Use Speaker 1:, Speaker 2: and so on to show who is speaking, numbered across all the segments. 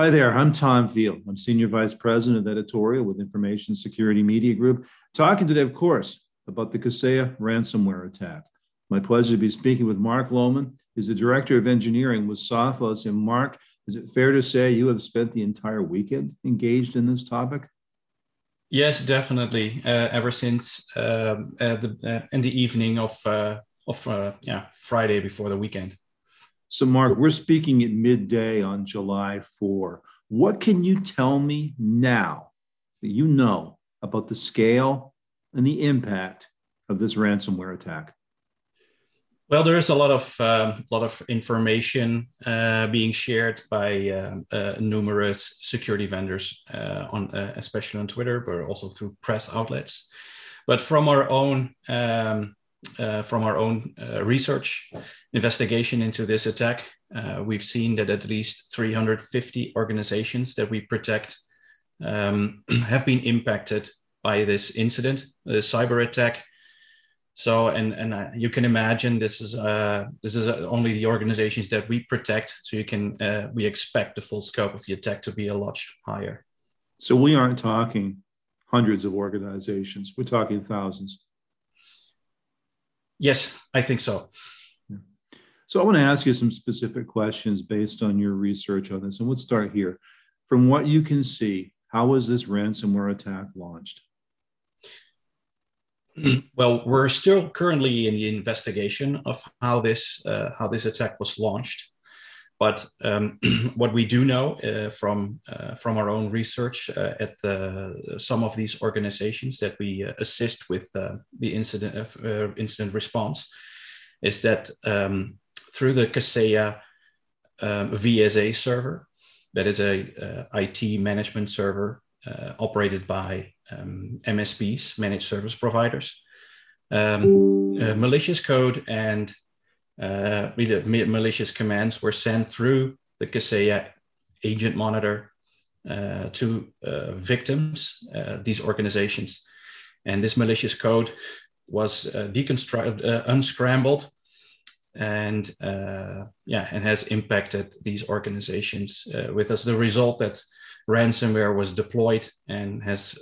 Speaker 1: Hi there, I'm Tom Field. I'm Senior Vice President of Editorial with Information Security Media Group, talking today, of course, about the Kaseya ransomware attack. My pleasure to be speaking with Mark Loman. He's the Director of Engineering with Sophos. And Mark, is it fair to say you have spent the entire weekend engaged in this topic?
Speaker 2: Yes, definitely. Uh, ever since um, uh, the, uh, in the evening of uh, of uh, yeah Friday before the weekend.
Speaker 1: So, Mark, we're speaking at midday on July 4. What can you tell me now that you know about the scale and the impact of this ransomware attack?
Speaker 2: Well, there is a lot of uh, lot of information uh, being shared by uh, uh numerous security vendors uh, on, uh, especially on Twitter, but also through press outlets. But from our own um, uh, from our own uh, research investigation into this attack, uh, we've seen that at least 350 organizations that we protect um, have been impacted by this incident, the cyber attack. So, and and uh, you can imagine this is uh, this is uh, only the organizations that we protect. So you can we expect the full scope of the attack to be a lot higher.
Speaker 1: So we aren't talking hundreds of organizations; we're talking thousands.
Speaker 2: Yes, I think so.
Speaker 1: So I want to ask you some specific questions based on your research on this. And let's start here. From what you can see, how was this ransomware attack launched?
Speaker 2: Well, we're still currently in the investigation of how this uh, how this attack was launched. But um, what we do know uh, from uh, from our own research uh, at the, some of these organizations that we uh, assist with uh, the incident uh, incident response is that um, through the Kaseya um, VSA server, that is a IT management server operated by um, MSPs, managed service providers. Um, malicious code and uh, malicious commands were sent through the Kaseya agent monitor uh, to uh, victims, uh, these organizations. And this malicious code was uh, deconstructed, uh, unscrambled, and yeah, and has impacted these organizations with as the result that ransomware was deployed and has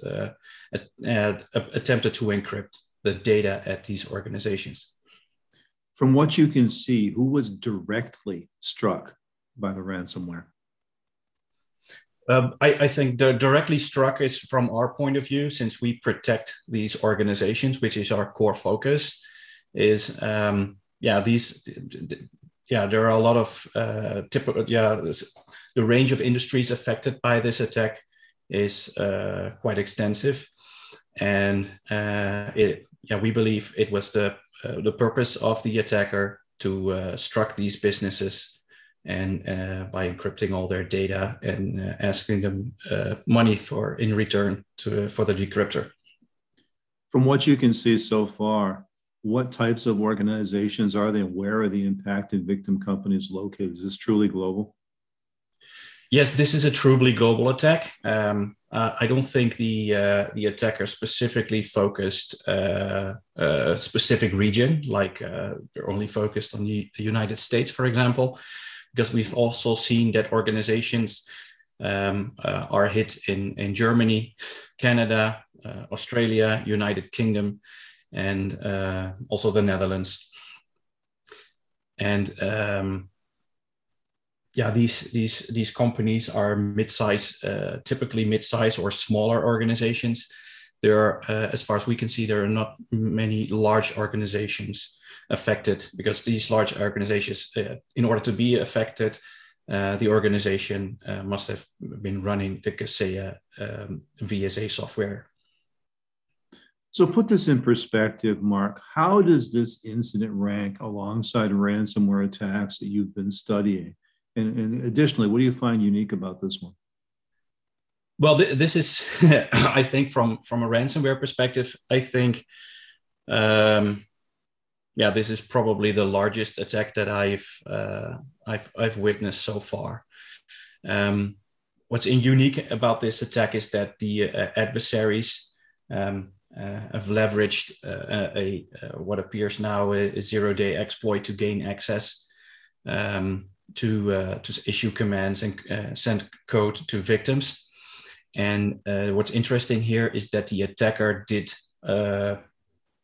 Speaker 2: attempted to encrypt the data at these organizations
Speaker 1: from what you can see, who was directly struck by the ransomware?
Speaker 2: Um, I, I, think the directly struck is from our point of view, since we protect these organizations, which is our core focus. Is um, yeah, these yeah, there are a lot of uh, typical yeah, the range of industries affected by this attack is uh, quite extensive, and uh, it yeah, we believe it was the uh, the purpose of the attacker to uh, struck these businesses and uh, by encrypting all their data and uh, asking them uh, money for in return to for the decryptor.
Speaker 1: From what you can see so far, what types of organizations are they? Where are the impacted victim companies located? Is this truly global?
Speaker 2: Yes, this is a truly global attack. Um, uh, I don't think the uh, the attacker specifically focused uh, a specific region, like uh, they're only focused on the United States, for example, because we've also seen that organizations um, uh, are hit in in Germany, Canada, uh, Australia, United Kingdom, and also the Netherlands. And um, yeah, these these these companies are mid-size, uh, typically mid-size or smaller organizations. There are, uh, as far as we can see, there are not many large organizations affected because these large organizations, uh, in order to be affected, uh, the organization uh, must have been running the Kaseya um, VSA software.
Speaker 1: So, put this in perspective, Mark. How does this incident rank alongside ransomware attacks that you've been studying? And, and additionally, what do you find unique about this one?
Speaker 2: Well, th- this is, I think, from from a ransomware perspective, I think, um, yeah, this is probably the largest attack that I've uh, I've I've witnessed so far. Um, what's unique about this attack is that the uh, adversaries um, uh, have leveraged uh, a, a, what appears now a, zero-day exploit to gain access um, to uh, to issue commands and uh, send code to victims. And uh, what's interesting here is that the attacker did, uh,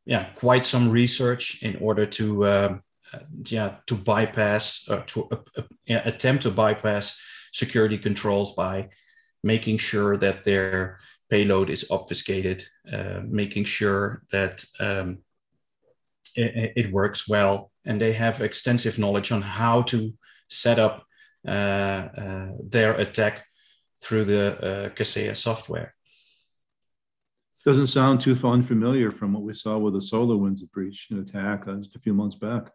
Speaker 2: yeah, quite some research in order to, uh, yeah, to bypass, or to attempt to bypass security controls by making sure that their payload is obfuscated, making sure that um, it, it, works well, and they have extensive knowledge on how to set up uh, uh, their attack through the uh, Kaseya software.
Speaker 1: Doesn't sound too unfamiliar from what we saw with the SolarWinds breach and attack just a few months back.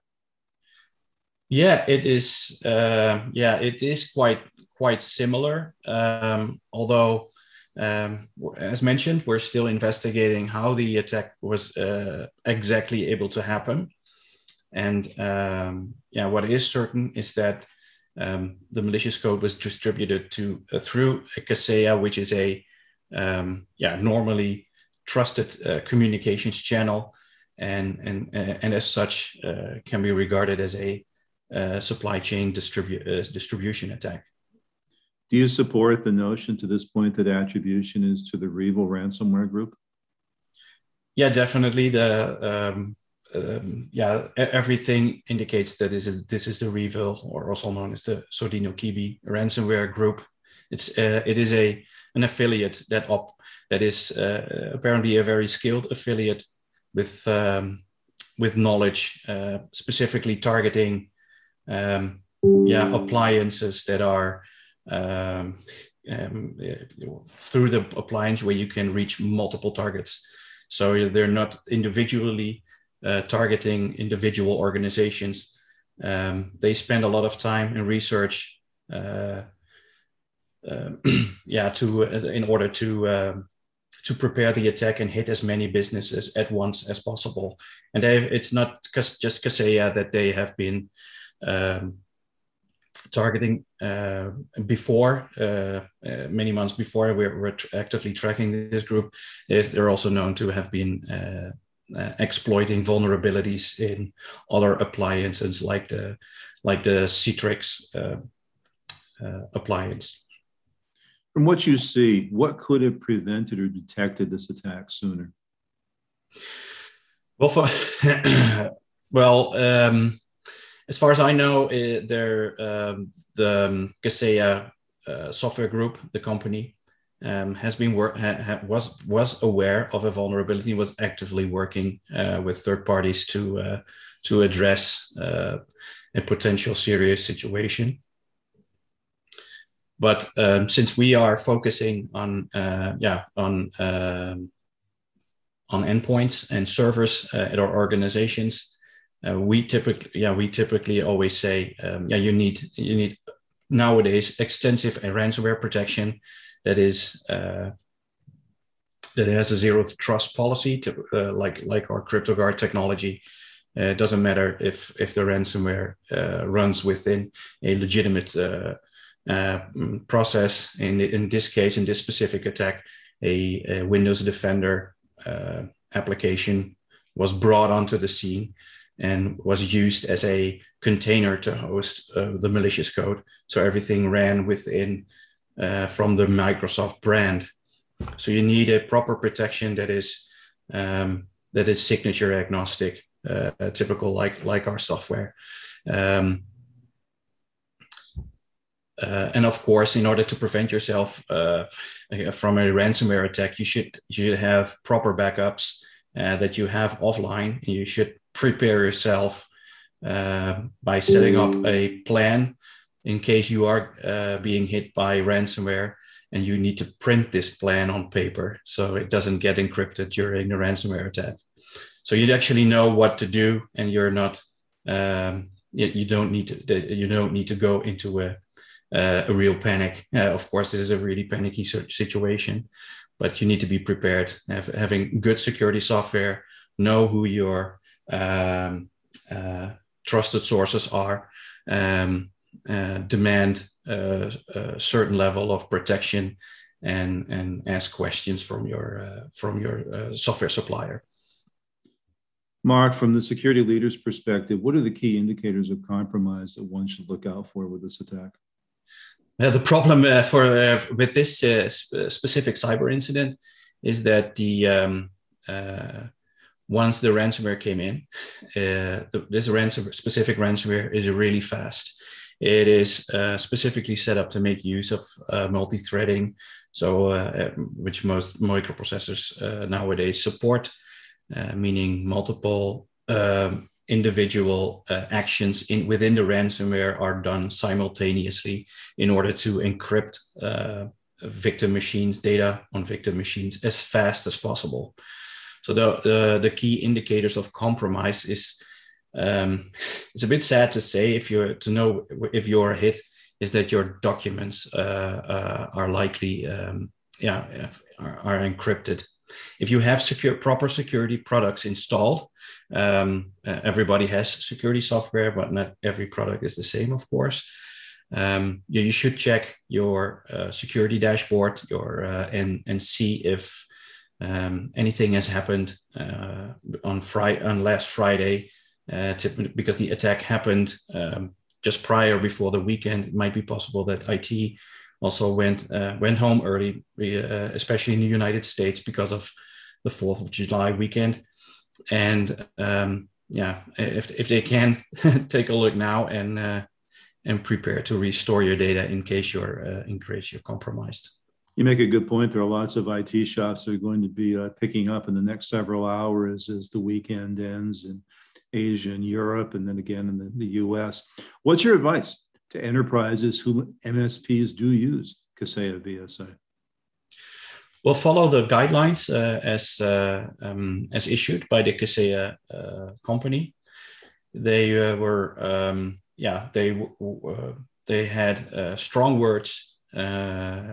Speaker 2: Yeah, it is. Uh, yeah, it is quite quite similar. Um, although, um, as mentioned, we're still investigating how the attack was uh, exactly able to happen. And um, yeah, what is certain is that um, the malicious code was distributed to uh, through Kaseya, which is a um, yeah normally trusted uh, communications channel, and and uh, and as such uh, can be regarded as a uh, supply chain distribu- uh, distribution attack.
Speaker 1: Do you support the notion to this point that attribution is to the REvil ransomware group?
Speaker 2: Yeah, definitely. The um, um, yeah, everything indicates that is, this is the REvil, or also known as the Sodinokibi ransomware group. It's uh, it is a an affiliate that op that is uh, apparently a very skilled affiliate with um, with knowledge, uh, specifically targeting um, yeah appliances that are um, um, through the appliance where you can reach multiple targets. So they're not individually uh, targeting individual organizations. Um, they spend a lot of time and research, uh, uh, yeah, to uh, in order to um, to prepare the attack and hit as many businesses at once as possible. And it's not just Kaseya that they have been um, targeting uh, before uh, uh, many months before we were, actively tracking this group is they're also known to have been uh, exploiting vulnerabilities in other appliances like the like the Citrix uh, uh, appliance.
Speaker 1: From what you see, what could have prevented or detected this attack sooner?
Speaker 2: Well, for, well, um, as far as I know, it, there um, the um, Kaseya uh, software group, the company, um, has been ha, ha, was was aware of a vulnerability was actively working uh, with third parties to uh, to address uh, a potential serious situation. But um, since we are focusing on uh, yeah on um, on endpoints and servers uh, at our organizations uh, we typically yeah we typically always say um, yeah you need you need nowadays extensive ransomware protection that is uh, that has a zero trust policy to uh, like like our CryptoGuard technology. Uh, it doesn't matter if if the ransomware uh, runs within a legitimate uh, uh, process. In in this case, in this specific attack, a, a Windows Defender application was brought onto the scene and was used as a container to host the malicious code. So everything ran within uh, from the Microsoft brand. So you need a proper protection that is um, that is signature agnostic, uh, typical like like our software. Um, uh, and of course, in order to prevent yourself uh, from a ransomware attack, you should you should have proper backups uh, that you have offline. You should prepare yourself uh, by setting up a plan in case you are uh, being hit by ransomware and you need to print this plan on paper so it doesn't get encrypted during the ransomware attack. So you actually know what to do, and you're not um, you, don't need to you don't need to go into a uh, a real panic. Uh, of course, this is a really panicky situation, but you need to be prepared. Have, having good security software, know who your um, uh, trusted sources are, um, demand a, a, certain level of protection and and ask questions from your uh, from your uh, software supplier.
Speaker 1: Mark, from the security leader's perspective, what are the key indicators of compromise that one should look out for with this attack?
Speaker 2: Uh, the problem uh, for uh, with this uh, sp- specific cyber incident is that the um, uh, once the ransomware came in, uh, the, this ransom specific ransomware is really fast. It is specifically set up to make use of multi-threading, so which most microprocessors nowadays support. Uh, meaning multiple um, individual uh, actions in within the ransomware are done simultaneously in order to encrypt uh, victim machines data on victim machines as fast as possible. So the the, the key indicators of compromise is um, it's a bit sad to say if you're to know if you're hit is that your documents uh, uh, are likely um, yeah are, are encrypted if you have secure proper security products installed, um, uh, everybody has security software, but not every product is the same, of course. Um, you, you, should check your uh, security dashboard your uh, and and see if um, anything has happened uh, on Friday on last Friday, uh, to, because the attack happened um, just prior before the weekend. It might be possible that IT also went uh, went home early, uh, especially in the United States because of the Fourth of July weekend. And um, yeah, if if they can take a look now and uh, and prepare to restore your data in case you're uh, in case you're compromised.
Speaker 1: You make a good point. There are lots of IT shops that are going to be uh, picking up in the next several hours as the weekend ends in Asia and Europe, and then again in the, the U.S. What's your advice to enterprises who MSPs do use Kaseya VSA?
Speaker 2: Well, follow the guidelines uh, as uh, um, as issued by the Kaseya uh, company. They uh, were, um, yeah, they uh, they had uh, strong words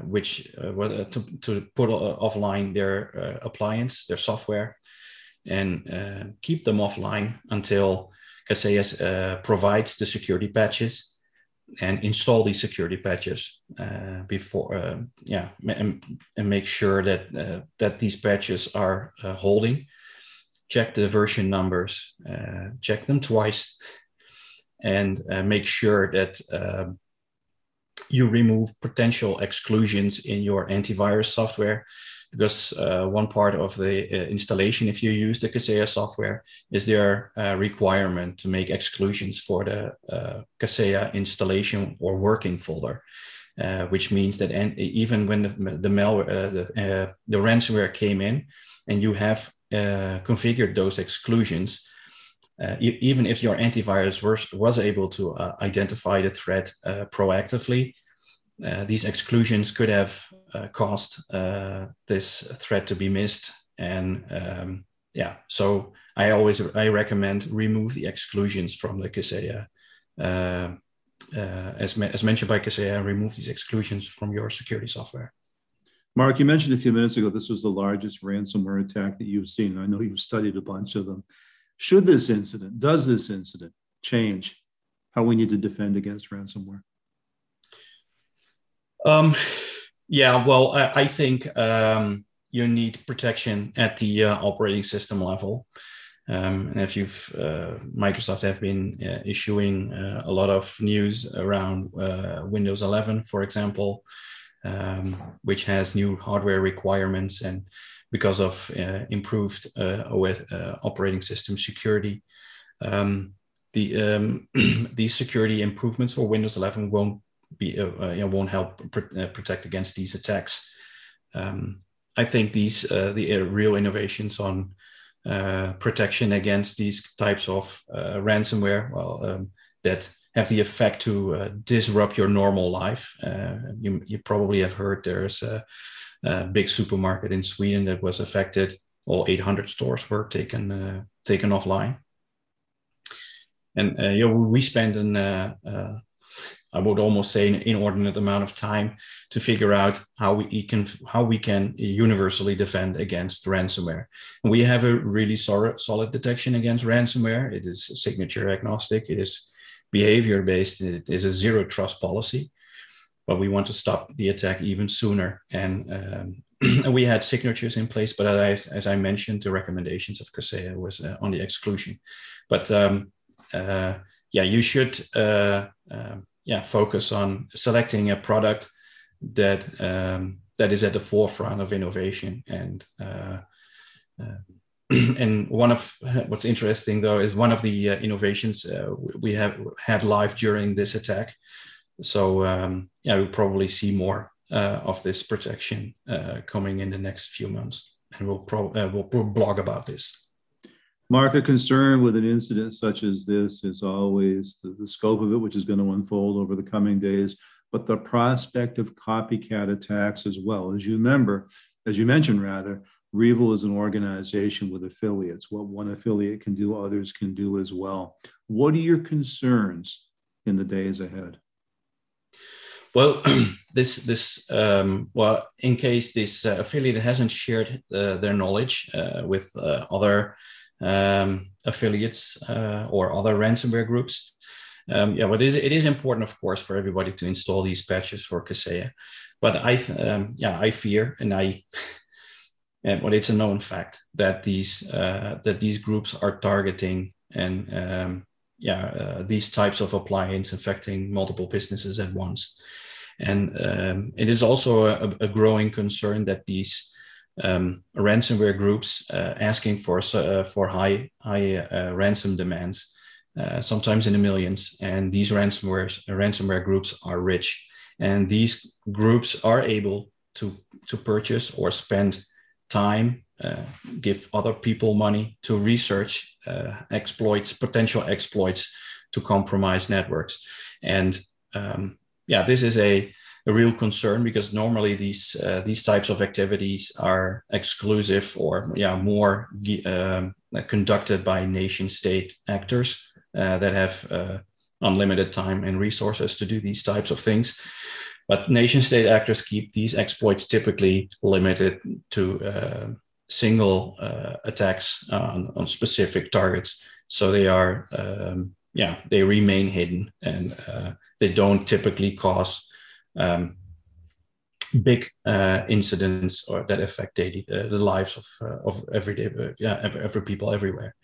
Speaker 2: which were to, to put offline their appliance, their software, and keep them offline until Kaseya provides the security patches and install these security patches uh, before, uh, yeah, and, and, make sure that uh, that these patches are uh, holding. Check the version numbers, uh, check them twice, and uh, make sure that you remove potential exclusions in your antivirus software because uh, one part of the uh, installation, if you use the Kaseya software, is their uh, requirement to make exclusions for the uh, Kaseya installation or working folder, uh, which means that en- even when the, the malware, uh, the, the, ransomware came in, and you have configured those exclusions, even if your antivirus was, was able to identify the threat proactively, uh, these exclusions could have uh, caused uh, this threat to be missed. And um, yeah, so I always I recommend remove the exclusions from the Kaseya. Uh, as, as mentioned by Kaseya, remove these exclusions from your security software.
Speaker 1: Mark, you mentioned a few minutes ago this was the largest ransomware attack that you've seen. I know you've studied a bunch of them. Should this incident, does this incident change how we need to defend against ransomware?
Speaker 2: Um, yeah, well, I, I think um, you need protection at the uh, operating system level. Um, and if you've uh, Microsoft have been uh, issuing uh, a lot of news around uh, Windows 11, for example, um, which has new hardware requirements and because of uh, improved OS, operating system security, um, the um, these security improvements for Windows 11 won't be uh, uh, you know won't help pr- uh, protect against these attacks. Um, I think these the real innovations on protection against these types of ransomware, well, um, that have the effect to uh, disrupt your normal life. Uh, you, you, probably have heard there's a, a, big supermarket in Sweden that was affected. All 800 stores were taken uh, taken offline, and you know we spend an I would almost say an inordinate amount of time to figure out how we can how we can universally defend against ransomware. We have a really solid, solid detection against ransomware. It is signature agnostic. It is behavior based. It is a zero trust policy. But we want to stop the attack even sooner. And um, we had signatures in place, but as, as I mentioned, the recommendations of Kaseya was uh, on the exclusion. But um, uh, yeah, you should uh, um, yeah focus on selecting a product that um, that is at the forefront of innovation and uh, uh, and one of what's interesting though is one of the uh, innovations uh, we have had live during this attack. So um, yeah, we'll probably see more uh, of this protection uh, coming in the next few months, and we'll, pro- we'll blog about this.
Speaker 1: Mark, a concern with an incident such as this is always the, the scope of it, which is going to unfold over the coming days, but the prospect of copycat attacks as well. As you remember, as you mentioned, rather, REvil is an organization with affiliates. What one affiliate can do, others can do as well. What are your concerns in the days ahead?
Speaker 2: Well, this this um, well, in case this uh, affiliate hasn't shared uh, their knowledge uh, with uh, other um, affiliates uh, or other ransomware groups, um, yeah, but it is, it is important, of course, for everybody to install these patches for Kaseya. But I, um, yeah, I fear, and I and well, it's a known fact that these uh, that these groups are targeting and um, yeah uh, these types of appliance affecting multiple businesses at once and um, it is also a, a, growing concern that these um, ransomware groups uh, asking for uh, for high high uh, ransom demands uh, sometimes in the millions and these ransomware ransomware groups are rich and these groups are able to to purchase or spend time, uh, give other people money to research uh, exploits, potential exploits to compromise networks. And um, yeah, this is a, a, real concern because normally these uh, these types of activities are exclusive or yeah more um, conducted by nation state actors uh, that have uh, unlimited time and resources to do these types of things. But nation state actors keep these exploits typically limited to uh, single uh, attacks on, on, specific targets. So they are, um, yeah, they remain hidden and uh, they don't typically cause um, big uh, incidents or that affect daily, uh, the lives of, uh, of everyday, yeah, every, every people everywhere.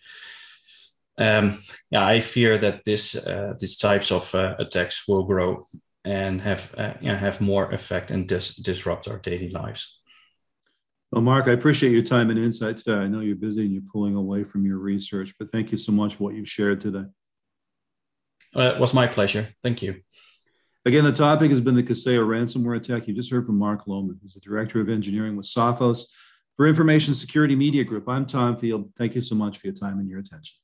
Speaker 2: Um, yeah, I fear that this these types of attacks will grow and have uh, have more effect and dis- disrupt our daily lives.
Speaker 1: Well, Mark, I appreciate your time and insight today. I know you're busy and you're pulling away from your research, but thank you so much for what you've shared today.
Speaker 2: Uh, it was my pleasure. Thank you.
Speaker 1: Again, the topic has been the Kaseya ransomware attack. You just heard from Mark Loman. He's the Director of Engineering with Sophos. For Information Security Media Group, I'm Tom Field. Thank you so much for your time and your attention.